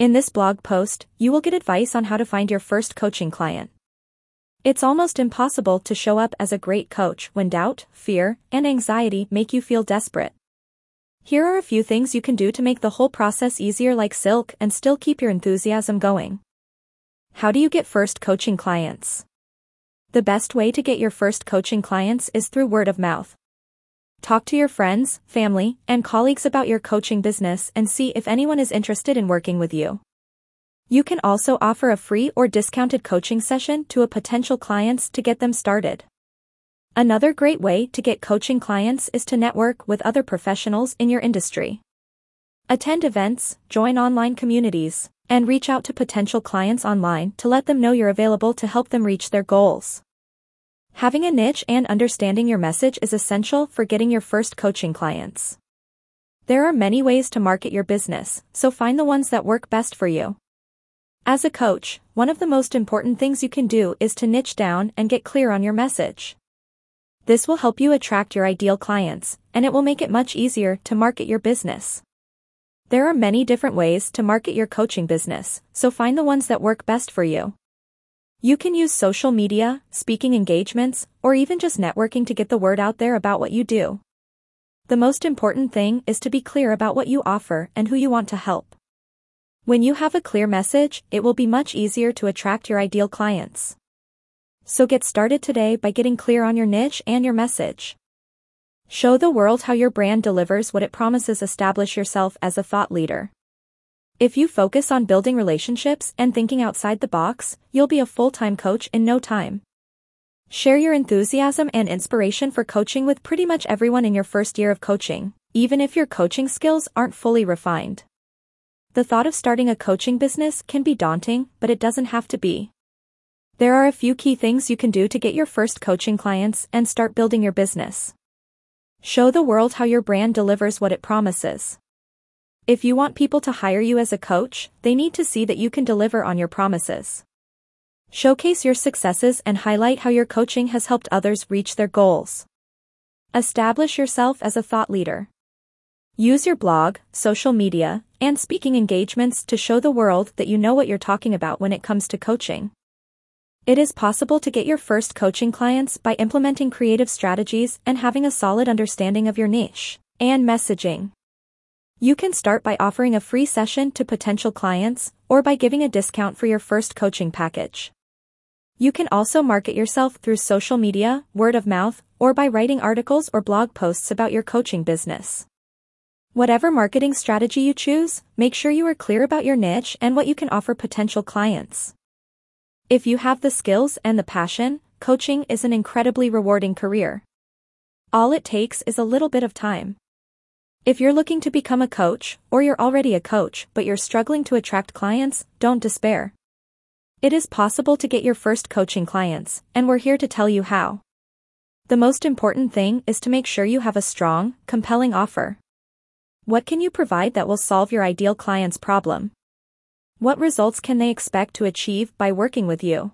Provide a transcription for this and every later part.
In this blog post, you will get advice on how to find your first coaching client. It's almost impossible to show up as a great coach when doubt, fear, and anxiety make you feel desperate. Here are a few things you can do to make the whole process easier like silk and still keep your enthusiasm going. How do you get first coaching clients? The best way to get your first coaching clients is through word of mouth. Talk to your friends, family, and colleagues about your coaching business and see if anyone is interested in working with you. You can also offer a free or discounted coaching session to a potential clients to get them started. Another great way to get coaching clients is to network with other professionals in your industry. Attend events, join online communities, and reach out to potential clients online to let them know you're available to help them reach their goals. Having a niche and understanding your message is essential for getting your first coaching clients. There are many ways to market your business, so find the ones that work best for you. As a coach, one of the most important things you can do is to niche down and get clear on your message. This will help you attract your ideal clients, and it will make it much easier to market your business. There are many different ways to market your coaching business, so find the ones that work best for you. You can use social media, speaking engagements, or even just networking to get the word out there about what you do. The most important thing is to be clear about what you offer and who you want to help. When you have a clear message, it will be much easier to attract your ideal clients. So get started today by getting clear on your niche and your message. Show the world how your brand delivers what it promises establish yourself as a thought leader. If you focus on building relationships and thinking outside the box, you'll be a full-time coach in no time. Share your enthusiasm and inspiration for coaching with pretty much everyone in your first year of coaching, even if your coaching skills aren't fully refined. The thought of starting a coaching business can be daunting, but it doesn't have to be. There are a few key things you can do to get your first coaching clients and start building your business. Show the world how your brand delivers what it promises. If you want people to hire you as a coach, they need to see that you can deliver on your promises. Showcase your successes and highlight how your coaching has helped others reach their goals. Establish yourself as a thought leader. Use your blog, social media, and speaking engagements to show the world that you know what you're talking about when it comes to coaching. It is possible to get your first coaching clients by implementing creative strategies and having a solid understanding of your niche and messaging. You can start by offering a free session to potential clients or by giving a discount for your first coaching package. You can also market yourself through social media, word of mouth, or by writing articles or blog posts about your coaching business. Whatever marketing strategy you choose, make sure you are clear about your niche and what you can offer potential clients. If you have the skills and the passion, coaching is an incredibly rewarding career. All it takes is a little bit of time. If you're looking to become a coach, or you're already a coach but you're struggling to attract clients, don't despair. It is possible to get your first coaching clients, and we're here to tell you how. The most important thing is to make sure you have a strong, compelling offer. What can you provide that will solve your ideal client's problem? What results can they expect to achieve by working with you?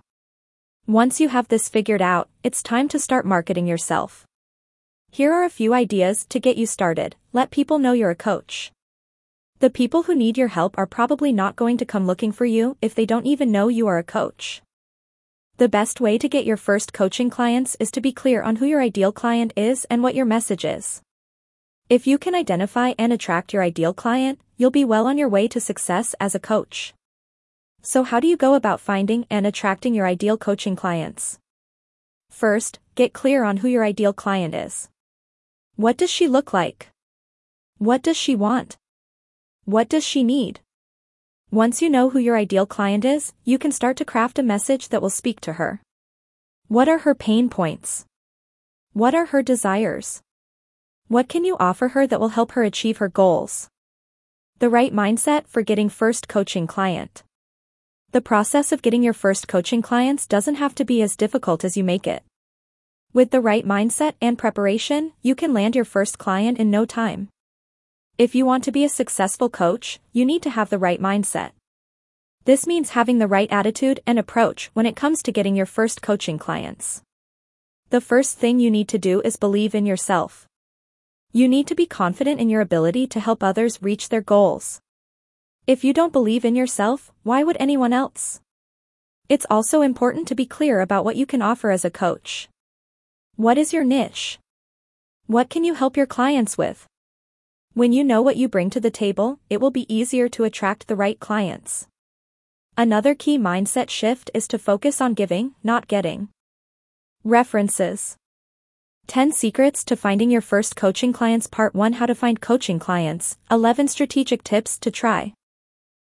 Once you have this figured out, it's time to start marketing yourself. Here are a few ideas to get you started. Let people know you're a coach. The people who need your help are probably not going to come looking for you if they don't even know you are a coach. The best way to get your first coaching clients is to be clear on who your ideal client is and what your message is. If you can identify and attract your ideal client, you'll be well on your way to success as a coach. So how do you go about finding and attracting your ideal coaching clients? First, get clear on who your ideal client is. What does she look like? What does she want? What does she need? Once you know who your ideal client is, you can start to craft a message that will speak to her. What are her pain points? What are her desires? What can you offer her that will help her achieve her goals? The right mindset for getting first coaching client. The process of getting your first coaching clients doesn't have to be as difficult as you make it. With the right mindset and preparation, you can land your first client in no time. If you want to be a successful coach, you need to have the right mindset. This means having the right attitude and approach when it comes to getting your first coaching clients. The first thing you need to do is believe in yourself. You need to be confident in your ability to help others reach their goals. If you don't believe in yourself, why would anyone else? It's also important to be clear about what you can offer as a coach. What is your niche? What can you help your clients with? When you know what you bring to the table, it will be easier to attract the right clients. Another key mindset shift is to focus on giving, not getting. References 10 Secrets to Finding Your First Coaching Clients Part 1 How to Find Coaching Clients 11 Strategic Tips to Try